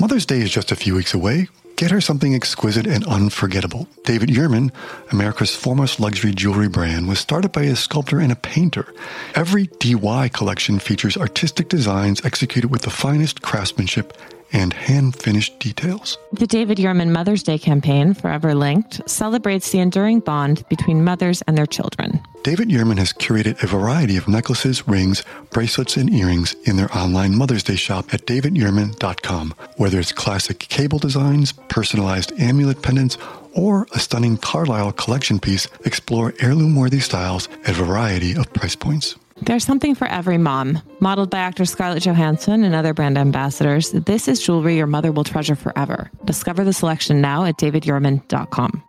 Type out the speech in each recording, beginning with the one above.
Mother's Day is just a few weeks away. Get her something exquisite and unforgettable. David Yurman, America's foremost luxury jewelry brand, was started by a sculptor and a painter. Every DY collection features artistic designs executed with the finest craftsmanship and hand finished details. The David Yurman Mother's Day campaign, Forever Linked, celebrates the enduring bond between mothers and their children. David Yurman has curated a variety of necklaces, rings, bracelets, and earrings in their online Mother's Day shop at davidyurman.com. Whether it's classic cable designs, personalized amulet pendants, or a stunning Carlisle collection piece, explore heirloom worthy styles at a variety of price points. There's something for every mom. Modeled by actor Scarlett Johansson and other brand ambassadors, this is jewelry your mother will treasure forever. Discover the selection now at davidyurman.com.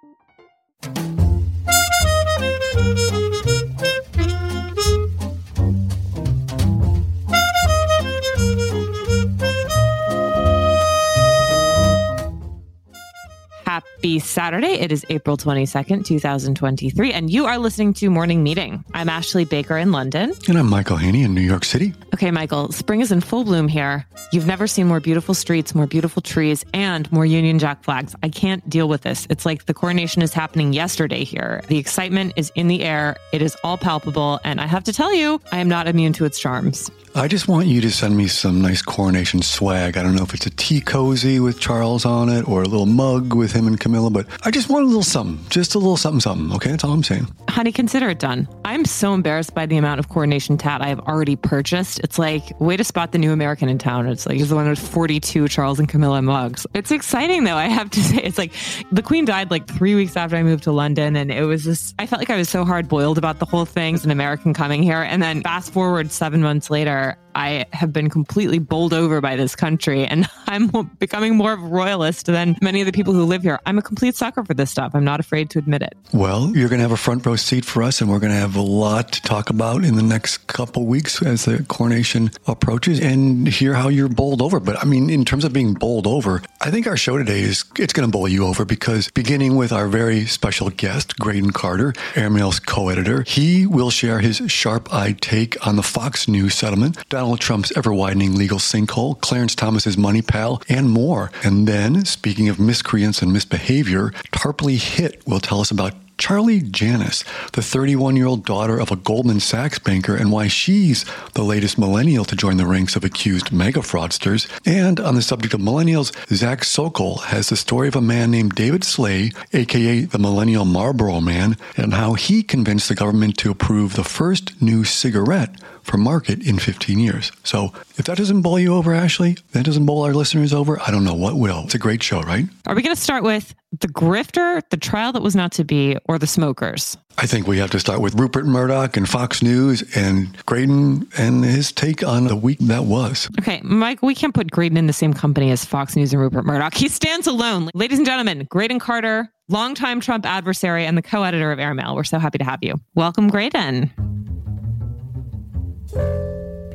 Happy Saturday. It is April 22nd, 2023, and you are listening to Morning Meeting. I'm Ashley Baker in London. And I'm Michael Haney in New York City. Okay, Michael, spring is in full bloom here. You've never seen more beautiful streets, more beautiful trees, and more Union Jack flags. I can't deal with this. It's like the coronation is happening yesterday here. The excitement is in the air, it is all palpable, and I have to tell you, I am not immune to its charms. I just want you to send me some nice coronation swag. I don't know if it's a tea cozy with Charles on it or a little mug with him and Camilla, but I just want a little something, just a little something, something. Okay, that's all I'm saying. Honey, consider it done. I'm so embarrassed by the amount of coronation tat I have already purchased. It's like, way to spot the new American in town. It's like, he's the one with 42 Charles and Camilla mugs. It's exciting though, I have to say. It's like, the Queen died like three weeks after I moved to London, and it was just, I felt like I was so hard boiled about the whole thing as an American coming here. And then fast forward seven months later, I have been completely bowled over by this country and I'm becoming more of a royalist than many of the people who live here. I'm a complete sucker for this stuff. I'm not afraid to admit it. Well, you're going to have a front row seat for us, and we're going to have a lot to talk about in the next couple weeks as the coronation approaches and hear how you're bowled over. But I mean, in terms of being bowled over, I think our show today is it's going to bowl you over because beginning with our very special guest, Graydon Carter, Airmail's co-editor, he will share his sharp-eyed take on the Fox News settlement. Donald Trump's ever widening legal sinkhole, Clarence Thomas's money pal, and more. And then, speaking of miscreants and misbehavior, Tarpley Hitt will tell us about Charlie Javice, the 31 year old daughter of a Goldman Sachs banker, and why she's the latest millennial to join the ranks of accused mega fraudsters. And on the subject of millennials, Zach Sokol has the story of a man named David Sley, aka the Millennial Marlboro Man, and how he convinced the government to approve the first new cigarette for market in 15 years. So if that doesn't bowl you over, Ashley, that doesn't bowl our listeners over, I don't know what will. It's a great show, right? Are we going to start with the grifter, the trial that was not to be, or the smokers? I think we have to start with Rupert Murdoch and Fox News and Graydon and his take on the week that was. Okay, Mike, we can't put Graydon in the same company as Fox News and Rupert Murdoch. He stands alone. Ladies and gentlemen, Graydon Carter, longtime Trump adversary and the co editor of Airmail. We're so happy to have you. Welcome, Graydon.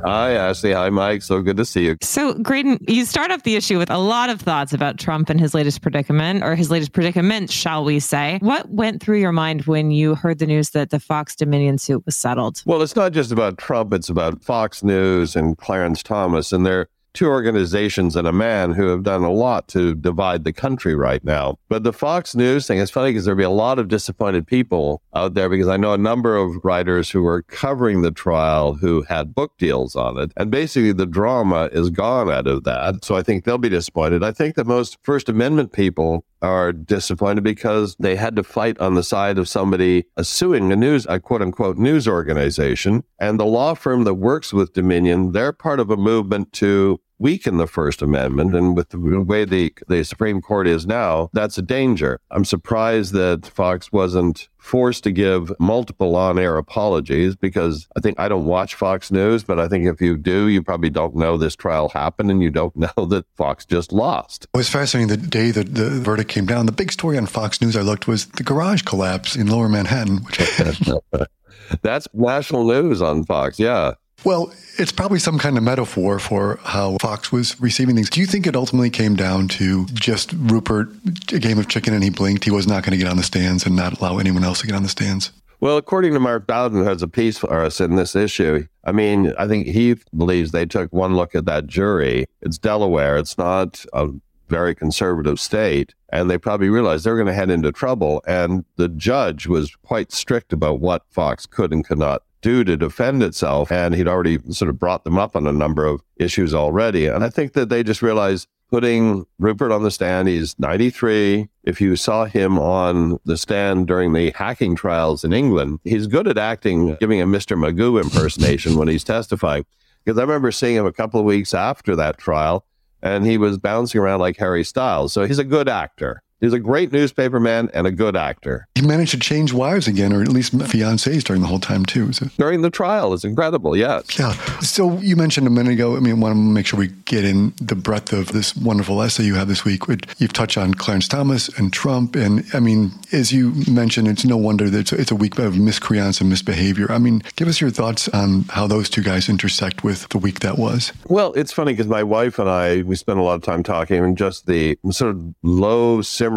Hi, Ashley. Hi, Mike. So good to see you. So, Graydon, you start off the issue with a lot of thoughts about Trump and his latest predicament, or his latest predicament, shall we say. What went through your mind when you heard the news that the Fox Dominion suit was settled? Well, it's not just about Trump, it's about Fox News and Clarence Thomas and their two organizations and a man who have done a lot to divide the country right now. But the Fox News thing is funny because there'll be a lot of disappointed people out there because I know a number of writers who were covering the trial who had book deals on it. And basically the drama is gone out of that. So I think they'll be disappointed. I think that most First Amendment people are disappointed because they had to fight on the side of somebody uh, suing a news, a quote unquote news organization. And the law firm that works with Dominion, they're part of a movement to weaken the First Amendment. And with the way the, the Supreme Court is now, that's a danger. I'm surprised that Fox wasn't forced to give multiple on air apologies because I think I don't watch Fox News, but I think if you do, you probably don't know this trial happened and you don't know that Fox just lost. It was fascinating the day that the verdict came down. The big story on Fox News I looked was the garage collapse in lower Manhattan. Which That's national news on Fox, yeah. Well, it's probably some kind of metaphor for how Fox was receiving things. Do you think it ultimately came down to just Rupert, a game of chicken and he blinked? He was not going to get on the stands and not allow anyone else to get on the stands? Well, according to Mark Bowden, who has a piece for us in this issue, I mean, I think he believes they took one look at that jury. It's Delaware. It's not a very conservative state. And they probably realized they were going to head into trouble. And the judge was quite strict about what Fox could and could not do to defend itself. And he'd already sort of brought them up on a number of issues already. And I think that they just realized putting Rupert on the stand, he's 93. If you saw him on the stand during the hacking trials in England, he's good at acting, giving a Mr. Magoo impersonation when he's testifying. Because I remember seeing him a couple of weeks after that trial and he was bouncing around like Harry Styles. So he's a good actor. He's a great newspaperman and a good actor. He managed to change wives again, or at least fiancés during the whole time, too. So. During the trial. is incredible, yes. Yeah. So you mentioned a minute ago, I mean, I want to make sure we get in the breadth of this wonderful essay you have this week. You've touched on Clarence Thomas and Trump. And I mean, as you mentioned, it's no wonder that it's a week of miscreants and misbehavior. I mean, give us your thoughts on how those two guys intersect with the week that was. Well, it's funny because my wife and I, we spent a lot of time talking and just the sort of low, simmering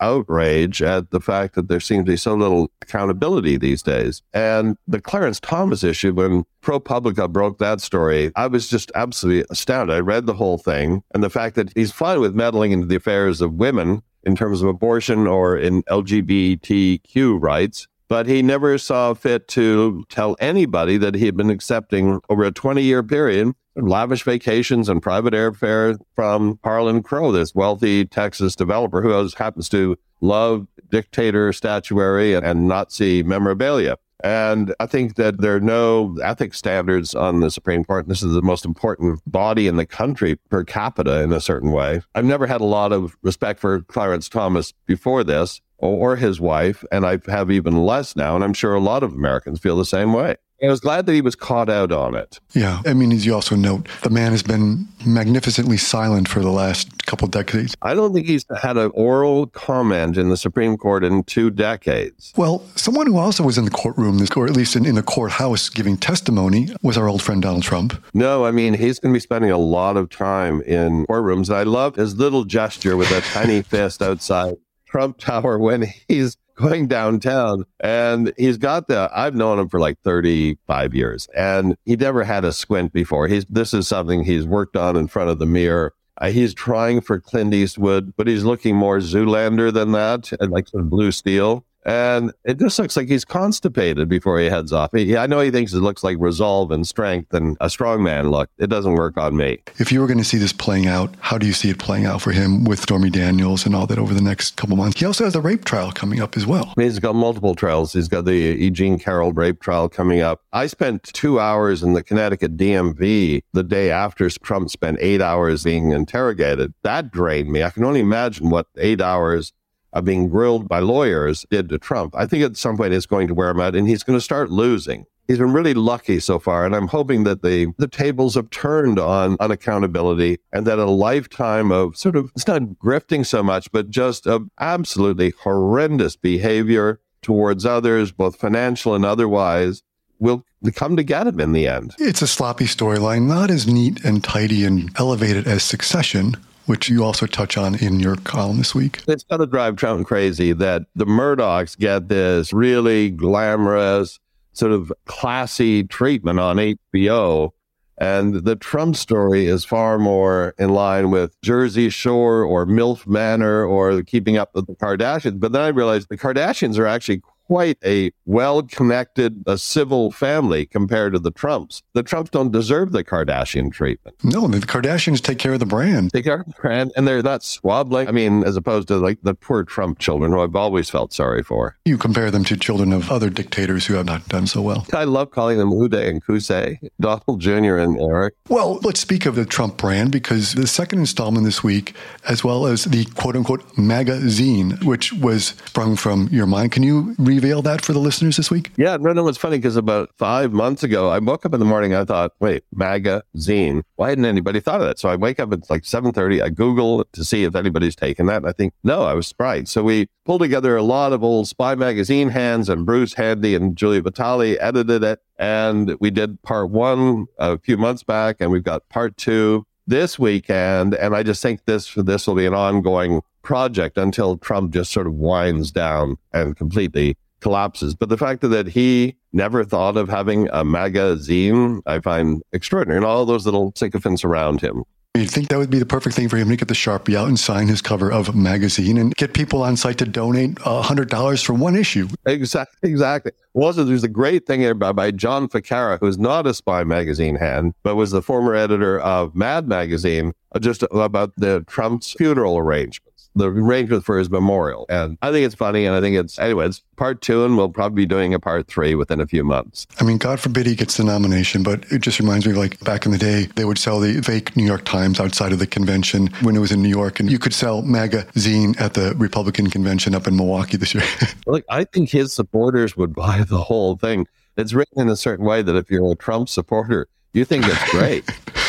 outrage at the fact that there seems to be so little accountability these days. And the Clarence Thomas issue, when ProPublica broke that story, I was just absolutely astounded. I read the whole thing and the fact that he's fine with meddling into the affairs of women in terms of abortion or in LGBTQ rights. But he never saw fit to tell anybody that he had been accepting over a 20 year period lavish vacations and private airfare from Harlan Crow, this wealthy Texas developer who happens to love dictator statuary and Nazi memorabilia. And I think that there are no ethics standards on the Supreme Court. This is the most important body in the country per capita in a certain way. I've never had a lot of respect for Clarence Thomas before this or his wife, and I have even less now. And I'm sure a lot of Americans feel the same way. I was glad that he was caught out on it. Yeah. I mean, as you also note, the man has been magnificently silent for the last couple decades. I don't think he's had an oral comment in the Supreme Court in two decades. Well, someone who also was in the courtroom, or at least in, in the courthouse giving testimony, was our old friend Donald Trump. No, I mean, he's going to be spending a lot of time in courtrooms. I love his little gesture with a tiny fist outside Trump Tower when he's going downtown and he's got the I've known him for like 35 years and he never had a squint before. He's this is something he's worked on in front of the mirror. Uh, he's trying for Clint Eastwood, but he's looking more Zoolander than that, and like some blue steel. And it just looks like he's constipated before he heads off. He, I know he thinks it looks like resolve and strength and a strong man look. It doesn't work on me. If you were going to see this playing out, how do you see it playing out for him with Stormy Daniels and all that over the next couple months? He also has a rape trial coming up as well. He's got multiple trials. He's got the Eugene Carroll rape trial coming up. I spent two hours in the Connecticut DMV the day after Trump spent eight hours being interrogated. That drained me. I can only imagine what eight hours of being grilled by lawyers did to Trump. I think at some point it's going to wear him out and he's going to start losing. He's been really lucky so far, and I'm hoping that the the tables have turned on unaccountability and that a lifetime of sort of it's not grifting so much, but just of absolutely horrendous behavior towards others, both financial and otherwise, will come to get him in the end. It's a sloppy storyline, not as neat and tidy and elevated as Succession, which you also touch on in your column this week. It's going to drive Trump crazy that the Murdochs get this really glamorous, sort of classy treatment on HBO. And the Trump story is far more in line with Jersey Shore or MILF Manor or keeping up with the Kardashians. But then I realized the Kardashians are actually quite a well connected, a civil family compared to the Trumps. The Trumps don't deserve the Kardashian treatment. No, the Kardashians take care of the brand. Take care of the brand, and they're not swaddling. I mean, as opposed to like the poor Trump children who I've always felt sorry for. You compare them to children of other dictators who have not done so well. I love calling them Uday and Qusay, Donald Jr. and Eric. Well, let's speak of the Trump brand because the second installment this week, as well as the quote unquote magazine, which was sprung from your mind. Can you reveal that for the listeners this week? Yeah, no, no, it's funny because about five months ago, I woke up in the morning. I thought, wait, magazine. Why hadn't anybody thought of that? So I wake up at like seven thirty. I Google to see if anybody's taken that. And I think no, I was surprised. So we pulled together a lot of old Spy magazine hands, and Bruce Handy and Julia Vitale edited it. And we did part one a few months back, and we've got part two this weekend. And I just think this this will be an ongoing project until Trump just sort of winds down and completely collapses. But the fact that he never thought of having a magazine, I find extraordinary. And all those little sycophants around him. You'd think that would be the perfect thing for him to get the Sharpie out and sign his cover of a magazine and get people on site to donate $100 for one issue. Exactly. Exactly. Also, there's a great thing here by, by John Ficarra, who's not a spy magazine hand, but was the former editor of Mad Magazine, uh, just about the Trump's funeral arrangement the arrangement for his memorial. And I think it's funny. And I think it's, anyways, part two, and we'll probably be doing a part three within a few months. I mean, God forbid he gets the nomination, but it just reminds me of like back in the day, they would sell the fake New York Times outside of the convention when it was in New York. And you could sell magazine at the Republican convention up in Milwaukee this year. Look, I think his supporters would buy the whole thing. It's written in a certain way that if you're a Trump supporter, you think it's great.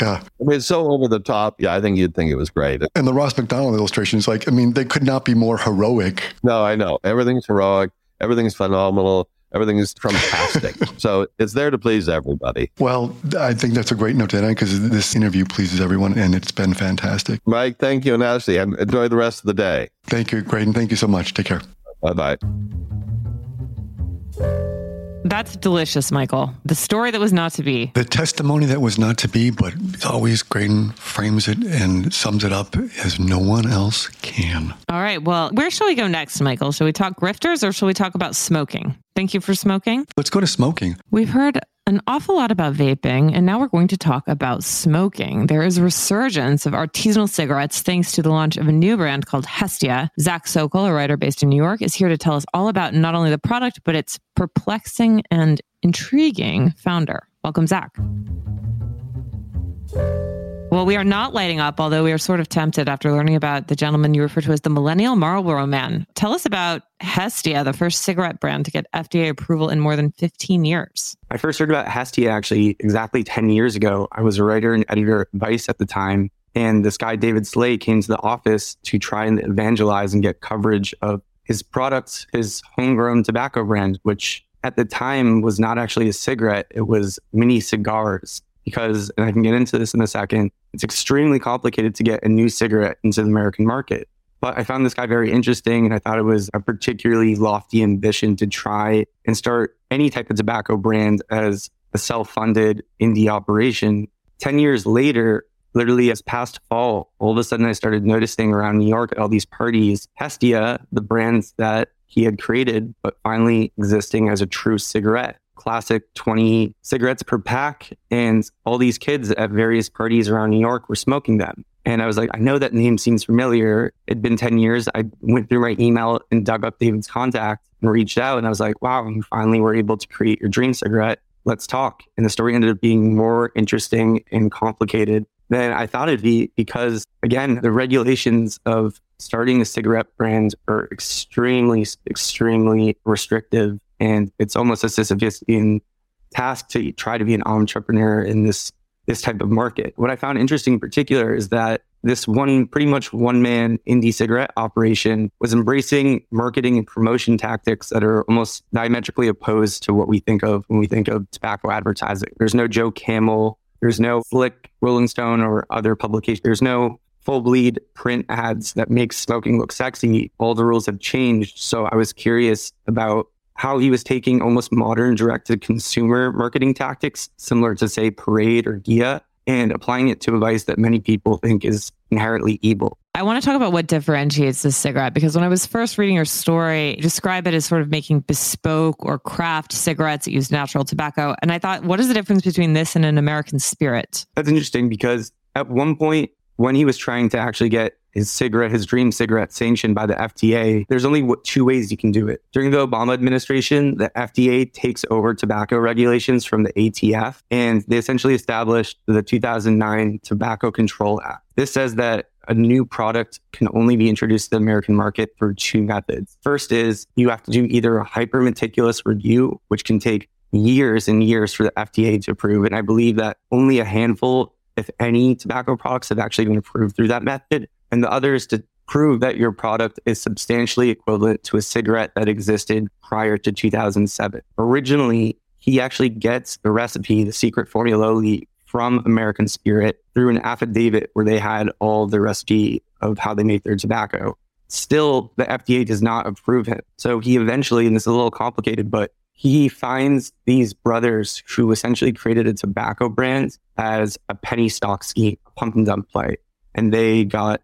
Yeah. I mean, it's so over the top. Yeah, I think you'd think it was great. And the Ross McDonald illustration is like, I mean, they could not be more heroic. No, I know. Everything's heroic. Everything's phenomenal. Everything is fantastic. so it's there to please everybody. Well, I think that's a great note to end because this interview pleases everyone and it's been fantastic. Mike, thank you. And Ashley, and enjoy the rest of the day. Thank you, Graydon. Thank you so much. Take care. Bye bye. That's delicious, Michael. The story that was not to be. The testimony that was not to be, but always Graydon frames it and sums it up as no one else can. All right. Well, where shall we go next, Michael? Shall we talk grifters or shall we talk about smoking? Thank you for smoking. Let's go to smoking. We've heard an awful lot about vaping, and now we're going to talk about smoking. There is a resurgence of artisanal cigarettes thanks to the launch of a new brand called Hestia. Zach Sokol, a writer based in New York, is here to tell us all about not only the product, but its perplexing and intriguing founder. Welcome, Zach. Well, we are not lighting up, although we are sort of tempted after learning about the gentleman you refer to as the Millennial Marlboro Man. Tell us about Hestia, the first cigarette brand to get FDA approval in more than 15 years. I first heard about Hestia actually exactly 10 years ago. I was a writer and editor at Vice at the time. And this guy, David Sley, came to the office to try and evangelize and get coverage of his products, his homegrown tobacco brand, which at the time was not actually a cigarette, it was mini cigars because, and I can get into this in a second, it's extremely complicated to get a new cigarette into the American market. But I found this guy very interesting, and I thought it was a particularly lofty ambition to try and start any type of tobacco brand as a self funded indie operation. 10 years later, literally as past fall, all of a sudden I started noticing around New York at all these parties, Hestia, the brands that he had created, but finally existing as a true cigarette classic 20 cigarettes per pack. And all these kids at various parties around New York were smoking them. And I was like, I know that name seems familiar. It'd been 10 years. I went through my email and dug up David's contact and reached out. And I was like, wow, you finally were able to create your dream cigarette. Let's talk. And the story ended up being more interesting and complicated than I thought it'd be because, again, the regulations of starting a cigarette brand are extremely, extremely restrictive and it's almost as if it's being tasked to try to be an entrepreneur in this this type of market. What I found interesting in particular is that this one pretty much one man indie cigarette operation was embracing marketing and promotion tactics that are almost diametrically opposed to what we think of when we think of tobacco advertising. There's no Joe Camel, there's no Flick, Rolling Stone, or other publications. There's no full bleed print ads that make smoking look sexy. All the rules have changed. So I was curious about how he was taking almost modern direct to consumer marketing tactics, similar to, say, Parade or Gia, and applying it to a vice that many people think is inherently evil. I want to talk about what differentiates this cigarette because when I was first reading your story, you describe it as sort of making bespoke or craft cigarettes that use natural tobacco. And I thought, what is the difference between this and an American spirit? That's interesting because at one point, when he was trying to actually get his cigarette, his dream cigarette sanctioned by the FDA, there's only two ways you can do it. During the Obama administration, the FDA takes over tobacco regulations from the ATF, and they essentially established the 2009 Tobacco Control Act. This says that a new product can only be introduced to the American market through two methods. First is you have to do either a hyper meticulous review, which can take years and years for the FDA to approve. And I believe that only a handful, if any, tobacco products have actually been approved through that method and the other is to prove that your product is substantially equivalent to a cigarette that existed prior to 2007. Originally, he actually gets the recipe, the secret formula from American Spirit through an affidavit where they had all the recipe of how they make their tobacco. still the FDA does not approve him. So he eventually, and this is a little complicated, but he finds these brothers who essentially created a tobacco brand as a penny stock scheme, a pump and dump play. And they got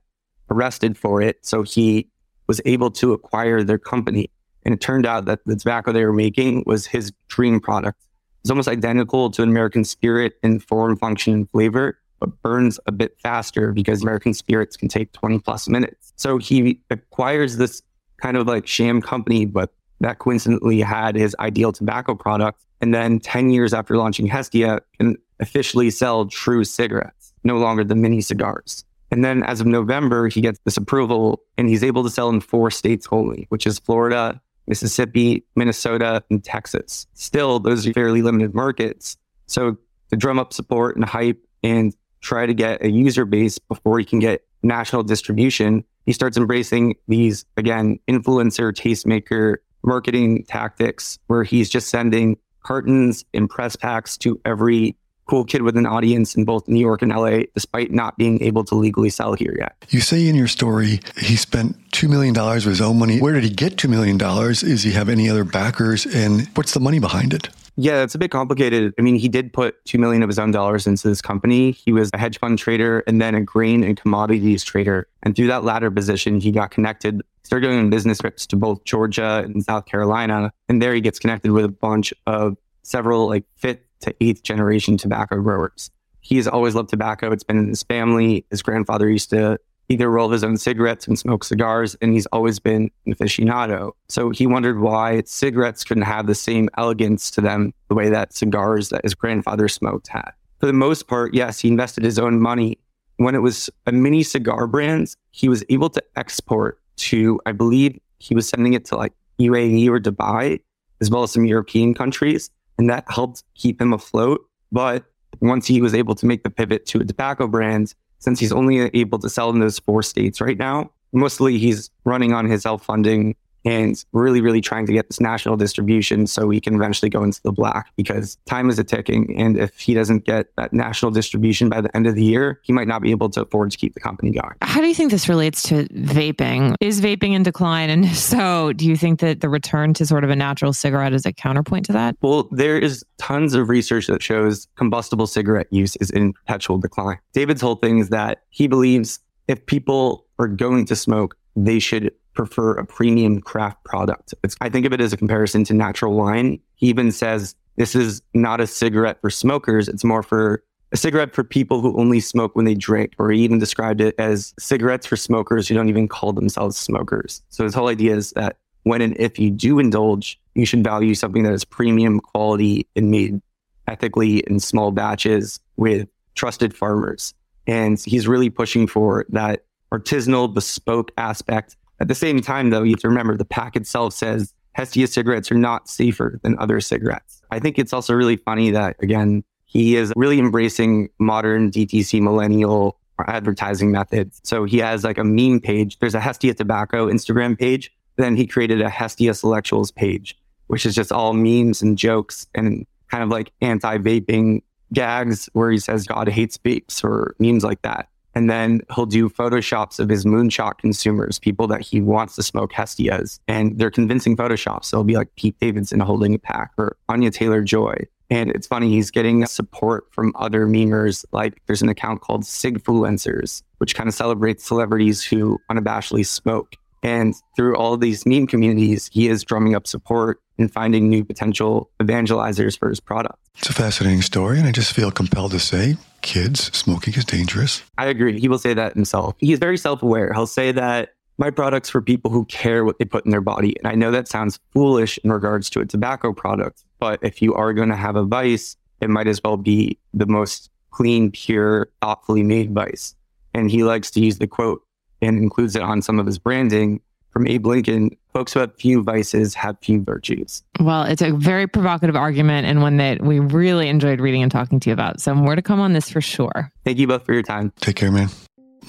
arrested for it. So he was able to acquire their company. And it turned out that the tobacco they were making was his dream product. It's almost identical to an American Spirit in form, function, and flavor, but burns a bit faster because American Spirits can take 20 plus minutes. So he acquires this kind of like sham company, but that coincidentally had his ideal tobacco product. And then 10 years after launching Hestia, can officially sell true cigarettes, no longer the mini cigars. And then as of November, he gets this approval and he's able to sell in four states only, which is Florida, Mississippi, Minnesota, and Texas. Still, those are fairly limited markets. So to drum up support and hype and try to get a user base before he can get national distribution, he starts embracing these, again, influencer, tastemaker marketing tactics where he's just sending cartons and press packs to every cool kid with an audience in both New York and LA, despite not being able to legally sell here yet. You say in your story he spent $2 million with his own money. Where did he get $2 million? Is he have any other backers? And what's the money behind it? Yeah, it's a bit complicated. I mean, he did put 2 million of his own dollars into this company. He was a hedge fund trader and then a grain and commodities trader. And through that latter position, he got connected, started going on business trips to both Georgia and South Carolina. And there he gets connected with a bunch of several like fifth to eighth generation tobacco growers. He has always loved tobacco. It's been in his family. His grandfather used to either roll his own cigarettes and smoke cigars, and he's always been an aficionado. So he wondered why cigarettes couldn't have the same elegance to them the way that cigars that his grandfather smoked had. For the most part, yes, he invested his own money. When it was a mini cigar brand, he was able to export to, I believe he was sending it to like UAE or Dubai, as well as some European countries and that helped keep him afloat. But once he was able to make the pivot to a tobacco brand, since he's only able to sell in those four states right now, mostly he's running on his self funding and really, really trying to get this national distribution so he can eventually go into the black because time is a ticking. And if he doesn't get that national distribution by the end of the year, he might not be able to afford to keep the company going. How do you think this relates to vaping? Is vaping in decline? And if so, do you think that the return to sort of a natural cigarette is a counterpoint to that? Well, there is tons of research that shows combustible cigarette use is in perpetual decline. David's whole thing is that he believes if people are going to smoke, they should prefer a premium craft product. It's, I think of it as a comparison to natural wine. He even says this is not a cigarette for smokers. It's more for a cigarette for people who only smoke when they drink, or he even described it as cigarettes for smokers who don't even call themselves smokers. So his whole idea is that when and if you do indulge, you should value something that is premium quality and made ethically in small batches with trusted farmers. And he's really pushing for that artisanal, bespoke aspect at the same time, though, you have to remember the pack itself says Hestia cigarettes are not safer than other cigarettes. I think it's also really funny that, again, he is really embracing modern DTC millennial advertising methods. So he has like a meme page. There's a Hestia tobacco Instagram page. Then he created a Hestia selectuals page, which is just all memes and jokes and kind of like anti vaping gags where he says God hates vapes or memes like that. And then he'll do photoshops of his moonshot consumers, people that he wants to smoke Hestias. And they're convincing photoshops. So it'll be like Pete Davidson holding a pack or Anya Taylor Joy. And it's funny, he's getting support from other memers. Like there's an account called Sigfluencers, which kind of celebrates celebrities who unabashedly smoke. And through all these meme communities, he is drumming up support and finding new potential evangelizers for his product. It's a fascinating story. And I just feel compelled to say kids, smoking is dangerous. I agree. He will say that himself. He's very self aware. He'll say that my product's for people who care what they put in their body. And I know that sounds foolish in regards to a tobacco product, but if you are going to have a vice, it might as well be the most clean, pure, thoughtfully made vice. And he likes to use the quote and includes it on some of his branding from Abe Lincoln folks who have few vices have few virtues. Well, it's a very provocative argument and one that we really enjoyed reading and talking to you about. So, more to come on this for sure. Thank you both for your time. Take care, man.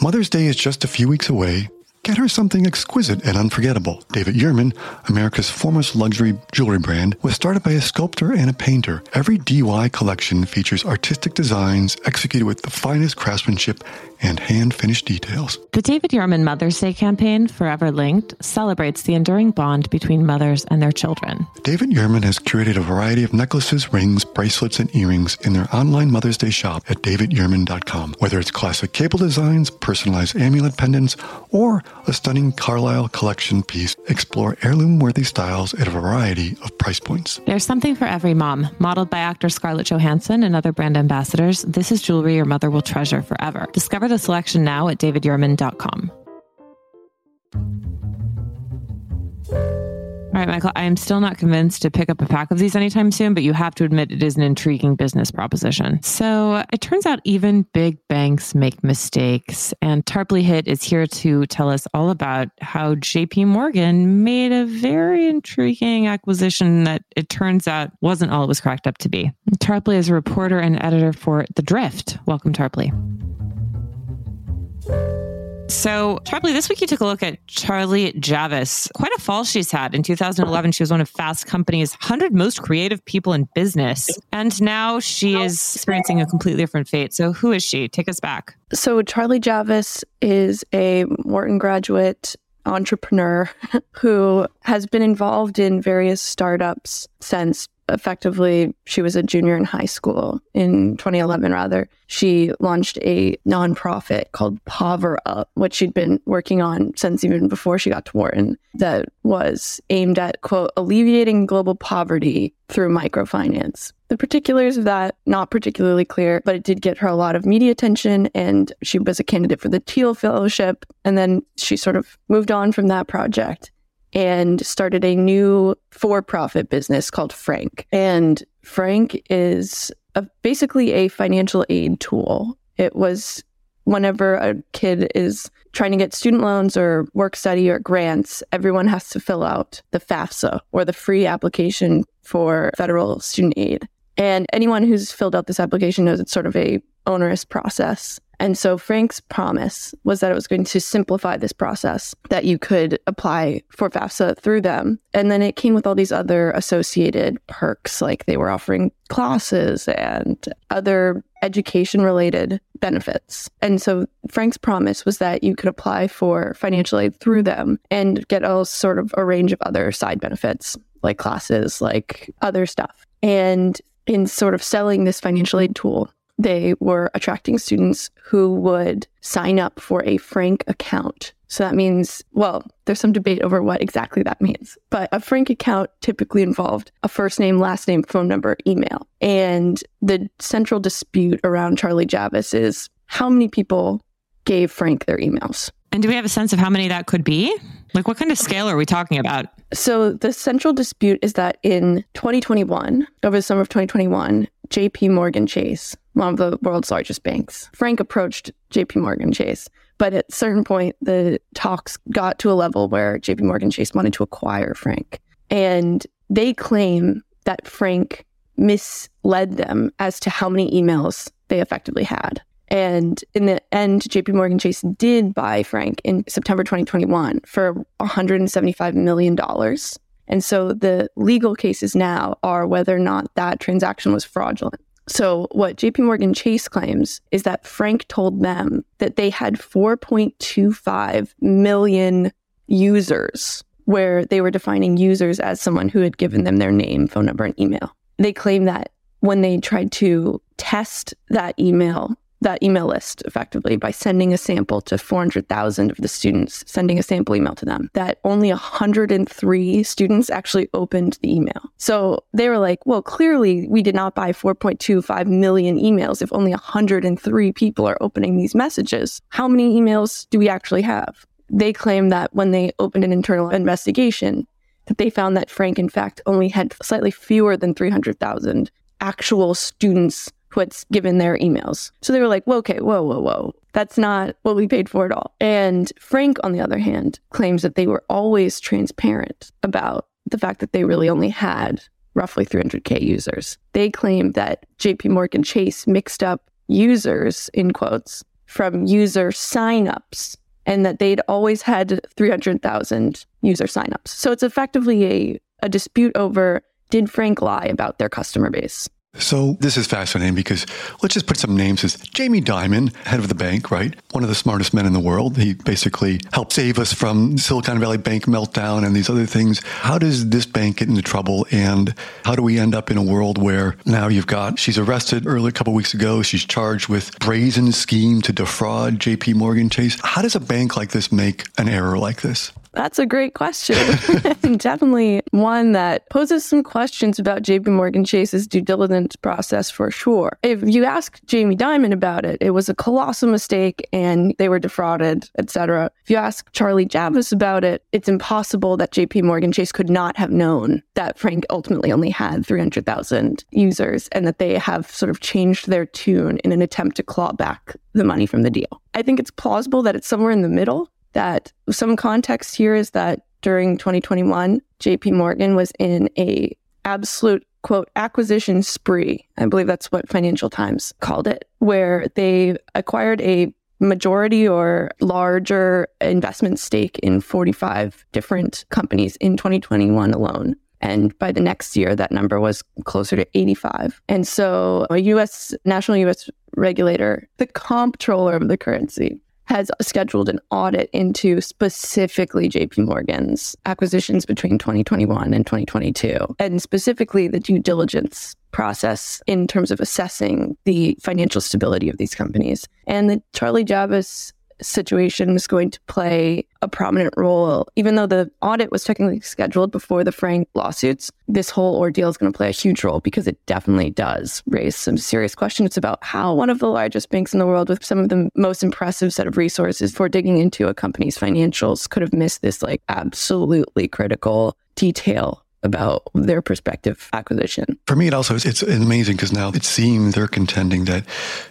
Mother's Day is just a few weeks away. Get her something exquisite and unforgettable. David Yurman, America's foremost luxury jewelry brand, was started by a sculptor and a painter. Every DY collection features artistic designs executed with the finest craftsmanship and hand finished details. The David Yurman Mother's Day campaign, Forever Linked, celebrates the enduring bond between mothers and their children. David Yurman has curated a variety of necklaces, rings, bracelets, and earrings in their online Mother's Day shop at davidyurman.com. Whether it's classic cable designs, personalized amulet pendants, or a stunning Carlisle collection piece, explore heirloom worthy styles at a variety of price points. There's something for every mom. Modeled by actor Scarlett Johansson and other brand ambassadors, this is jewelry your mother will treasure forever. Discover the selection now at davidyurman.com. All right, Michael, I am still not convinced to pick up a pack of these anytime soon, but you have to admit it is an intriguing business proposition. So it turns out even big banks make mistakes. And Tarpley Hitt is here to tell us all about how JP Morgan made a very intriguing acquisition that it turns out wasn't all it was cracked up to be. Tarpley is a reporter and editor for The Drift. Welcome, Tarpley. So, Charlie, this week you took a look at Charlie Javice. Quite a fall she's had. In 2011, she was one of Fast Company's 100 most creative people in business. And now she is experiencing a completely different fate. So, who is she? Take us back. So, Charlie Javice is a Wharton graduate entrepreneur who has been involved in various startups since effectively she was a junior in high school in 2011 rather. She launched a nonprofit called Pover Up which she'd been working on since even before she got to Wharton that was aimed at quote alleviating global poverty through microfinance. The particulars of that not particularly clear but it did get her a lot of media attention and she was a candidate for the Thiel fellowship and then she sort of moved on from that project and started a new for profit business called Frank. And Frank is a, basically a financial aid tool. It was whenever a kid is trying to get student loans or work study or grants, everyone has to fill out the FAFSA or the free application for federal student aid. And anyone who's filled out this application knows it's sort of a onerous process. And so Frank's promise was that it was going to simplify this process, that you could apply for FAFSA through them. And then it came with all these other associated perks, like they were offering classes and other education related benefits. And so Frank's promise was that you could apply for financial aid through them and get a sort of a range of other side benefits, like classes, like other stuff. And in sort of selling this financial aid tool, they were attracting students who would sign up for a Frank account. So that means, well, there's some debate over what exactly that means. But a Frank account typically involved a first name, last name, phone number, email. And the central dispute around Charlie Javice is how many people gave Frank their emails. And do we have a sense of how many that could be? Like, what kind of scale are we talking about? So, the central dispute is that in 2021, over the summer of 2021, JP Morgan Chase, one of the world's largest banks, Frank approached JP Morgan Chase. But at a certain point, the talks got to a level where JP Morgan Chase wanted to acquire Frank. And they claim that Frank misled them as to how many emails they effectively had. And in the end, JP Morgan Chase did buy Frank in September 2021 for $175 million. And so the legal cases now are whether or not that transaction was fraudulent. So, what JP Morgan Chase claims is that Frank told them that they had 4.25 million users, where they were defining users as someone who had given them their name, phone number, and email. They claim that when they tried to test that email that email list effectively by sending a sample to 400,000 of the students, sending a sample email to them, that only 103 students actually opened the email. So they were like, well, clearly we did not buy 4.25 million emails if only 103 people are opening these messages. How many emails do we actually have? They claim that when they opened an internal investigation, that they found that Frank, in fact, only had slightly fewer than 300,000 actual students had given their emails. So they were like, well, okay, whoa, whoa, whoa. That's not what we paid for at all. And Frank, on the other hand, claims that they were always transparent about the fact that they really only had roughly 300K users. They claim that JP Morgan Chase mixed up users, in quotes, from user signups and that they'd always had 300,000 user signups. So it's effectively a, a dispute over did Frank lie about their customer base? So this is fascinating because let's just put some names as Jamie Dimon, head of the bank, right? One of the smartest men in the world. He basically helped save us from Silicon Valley Bank meltdown and these other things. How does this bank get into trouble and how do we end up in a world where now you've got she's arrested early a couple weeks ago, she's charged with brazen scheme to defraud JP Morgan Chase. How does a bank like this make an error like this? That's a great question. Definitely one that poses some questions about JP Morgan Chase's due diligence process for sure. If you ask Jamie Dimon about it, it was a colossal mistake and they were defrauded, etc. If you ask Charlie Javice about it, it's impossible that JP Morgan Chase could not have known that Frank ultimately only had 300,000 users and that they have sort of changed their tune in an attempt to claw back the money from the deal. I think it's plausible that it's somewhere in the middle that some context here is that during 2021, JP Morgan was in a absolute quote acquisition spree. I believe that's what Financial Times called it, where they acquired a majority or larger investment stake in 45 different companies in 2021 alone. And by the next year, that number was closer to 85. And so a US, national US regulator, the comptroller of the currency, has scheduled an audit into specifically JP Morgan's acquisitions between 2021 and 2022, and specifically the due diligence process in terms of assessing the financial stability of these companies. And the Charlie Javice situation is going to play a prominent role. Even though the audit was technically scheduled before the Frank lawsuits, this whole ordeal is going to play a huge role because it definitely does raise some serious questions about how one of the largest banks in the world with some of the most impressive set of resources for digging into a company's financials could have missed this like absolutely critical detail about their prospective acquisition. For me, it also it's amazing because now it seems they're contending that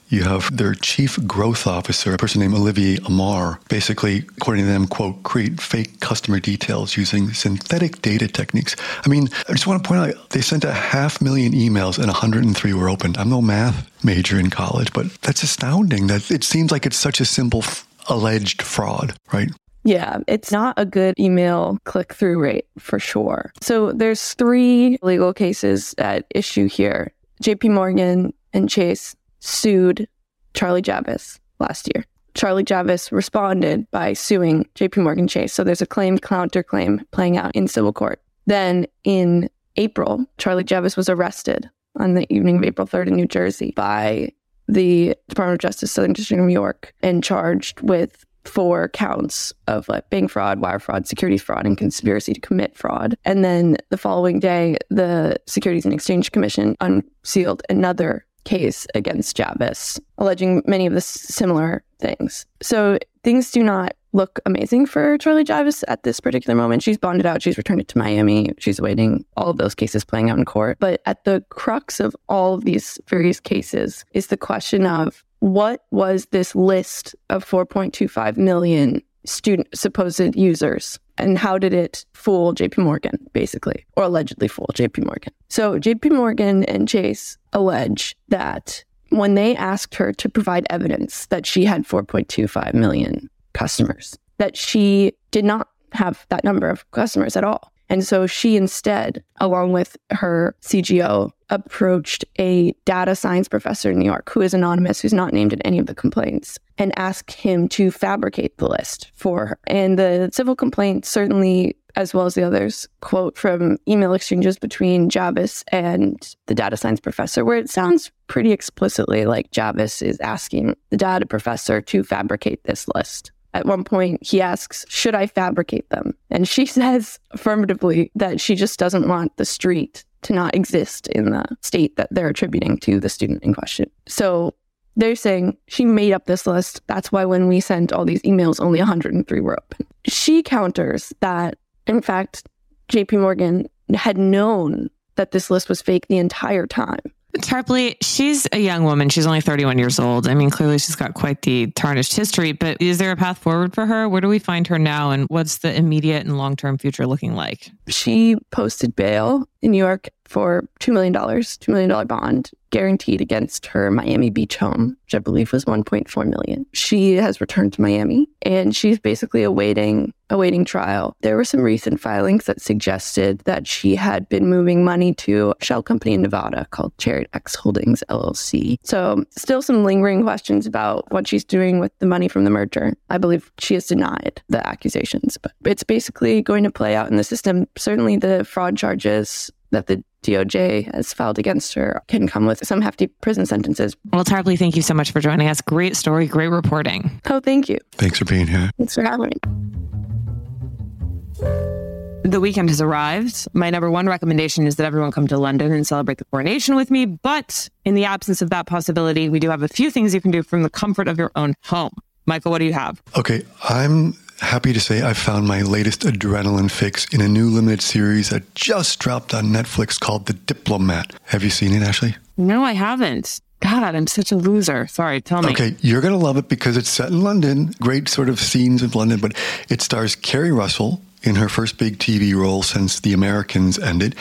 you have their chief growth officer, a person named Olivier Amar, basically, according to them, quote, create fake customer details using synthetic data techniques. I mean, I just want to point out they sent a half million emails and 103 were opened. I'm no math major in college, but that's astounding that it seems like it's such a simple f- alleged fraud, right? Yeah, it's not a good email click through rate for sure. So there's three legal cases at issue here. JP Morgan and Chase sued Charlie Javice last year. Charlie Javice responded by suing JP Morgan Chase. So there's a claim counterclaim playing out in civil court. Then in April, Charlie Javice was arrested on the evening of April 3rd in New Jersey by the Department of Justice, Southern District of New York, and charged with four counts of like bank fraud, wire fraud, securities fraud, and conspiracy to commit fraud. And then the following day, the Securities and Exchange Commission unsealed another case against Javice, alleging many of the similar things. So things do not look amazing for Charlie Javice at this particular moment. She's bonded out. She's returned it to Miami. She's awaiting all of those cases playing out in court. But at the crux of all of these various cases is the question of what was this list of 4.25 million student supposed users and how did it fool JP Morgan basically or allegedly fool JP Morgan. So JP Morgan and Chase allege that when they asked her to provide evidence that she had 4.25 million customers that she did not have that number of customers at all. And so she instead, along with her CGO, approached a data science professor in New York who is anonymous, who's not named in any of the complaints, and asked him to fabricate the list for her. And the civil complaint certainly, as well as the others, quote from email exchanges between Javice and the data science professor, where it sounds pretty explicitly like Javice is asking the data professor to fabricate this list. At one point, he asks, Should I fabricate them? And she says affirmatively that she just doesn't want the street to not exist in the state that they're attributing to the student in question. So they're saying she made up this list. That's why when we sent all these emails, only 103 were open. She counters that, in fact, JP Morgan had known that this list was fake the entire time. Tarpley, she's a young woman. She's only 31 years old. I mean, clearly she's got quite the tarnished history, but is there a path forward for her? Where do we find her now? And what's the immediate and long term future looking like? She posted bail in New York for $2 million, $2 million bond guaranteed against her Miami Beach home, which I believe was 1.4 million. She has returned to Miami and she's basically awaiting awaiting trial. There were some recent filings that suggested that she had been moving money to a shell company in Nevada called Chariot X Holdings LLC. So, still some lingering questions about what she's doing with the money from the merger. I believe she has denied the accusations, but it's basically going to play out in the system. Certainly the fraud charges that the DOJ has filed against her can come with some hefty prison sentences. Well, Tarpley, thank you so much for joining us. Great story, great reporting. Oh, thank you. Thanks for being here. Thanks for having me. The weekend has arrived. My number one recommendation is that everyone come to London and celebrate the coronation with me. But in the absence of that possibility, we do have a few things you can do from the comfort of your own home. Michael, what do you have? Okay, I'm happy to say I found my latest adrenaline fix in a new limited series that just dropped on Netflix called The Diplomat. Have you seen it, Ashley? No, I haven't. God, I'm such a loser. Sorry, tell me. Okay, you're going to love it because it's set in London. Great sort of scenes of London, but it stars Keri Russell in her first big TV role since The Americans ended.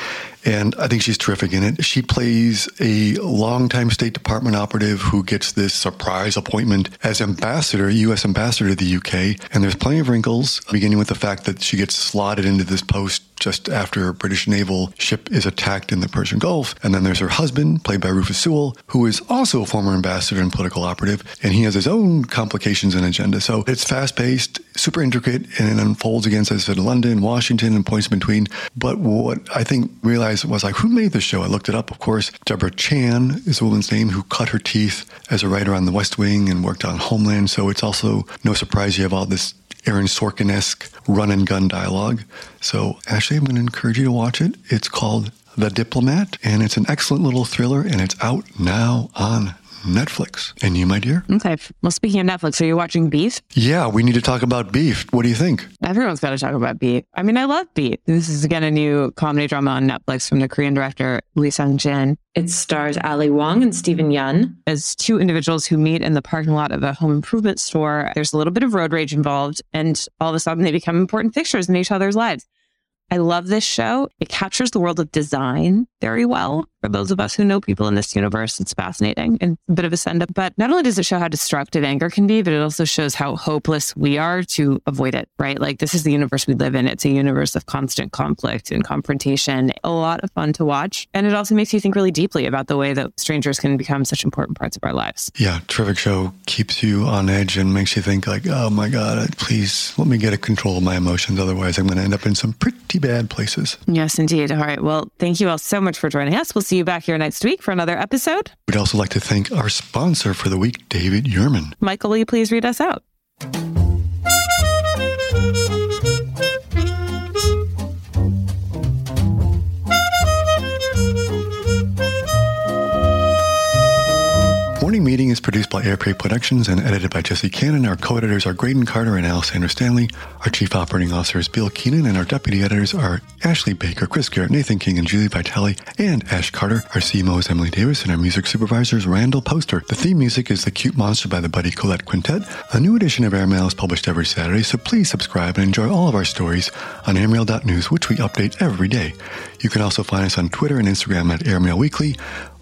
And I think she's terrific in it. She plays a longtime State Department operative who gets this surprise appointment as ambassador, U.S. ambassador to the U.K. And there's plenty of wrinkles, beginning with the fact that she gets slotted into this post just after a British naval ship is attacked in the Persian Gulf. And then there's her husband, played by Rufus Sewell, who is also a former ambassador and political operative, and he has his own complications and agenda. So it's fast paced, super intricate, and it unfolds against, as I said, London, Washington, and points between. But what I think realized was like, who made this show? I looked it up, of course. Debora Cahn is a woman's name who cut her teeth as a writer on The West Wing and worked on Homeland. So it's also no surprise you have all this Aaron Sorkin esque run and gun dialogue. So, Ashley, I'm going to encourage you to watch it. It's called The Diplomat, and it's an excellent little thriller, and it's out now on Netflix. And you, my dear? Okay. Well, speaking of Netflix, are you watching Beef? Yeah, we need to talk about beef. What do you think? Everyone's got to talk about Beef. I mean, I love Beef. This is again a new comedy drama on Netflix from the Korean director Lee Sung Jin. It stars Ali Wong and Steven Yeun as two individuals who meet in the parking lot of a home improvement store. There's a little bit of road rage involved, and all of a sudden they become important fixtures in each other's lives. I love this show. It captures the world of design very well. For those of us who know people in this universe, it's fascinating and a bit of a send up. But not only does it show how destructive anger can be, but it also shows how hopeless we are to avoid it, right? Like this is the universe we live in. It's a universe of constant conflict and confrontation. A lot of fun to watch. And it also makes you think really deeply about the way that strangers can become such important parts of our lives. Yeah, terrific show. Keeps you on edge and makes you think like, oh my God, please let me get a control of my emotions. Otherwise, I'm going to end up in some pretty bad places. Yes, indeed. All right. Well, thank you all so much for joining us. We'll see you back here next week for another episode. We'd also like to thank our sponsor for the week, David Yurman. Michael, will you please read us out? Meeting is produced by Airplay Productions and edited by Jesse Cannon. Our co-editors are Graydon Carter and Alessandra Stanley. Our chief operating officer is Bill Keenan, and our deputy editors are Ashley Baker, Chris Garrett, Nathan King, and Julie Vitale, and Ash Carter. Our CMO is Emily Davis, and our music supervisor is Randall Poster. The theme music is The Cute Monster by the Buddy Collette Quintet. A new edition of Airmail is published every Saturday, so please subscribe and enjoy all of our stories on airmail.news, which we update every day. You can also find us on Twitter and Instagram at Airmail Weekly.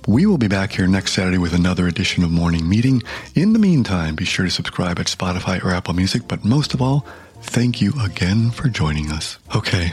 We will be back here next Saturday with another edition of Morning Meeting. In the meantime, be sure to subscribe at Spotify or Apple Music, but most of all, thank you again for joining us. Okay,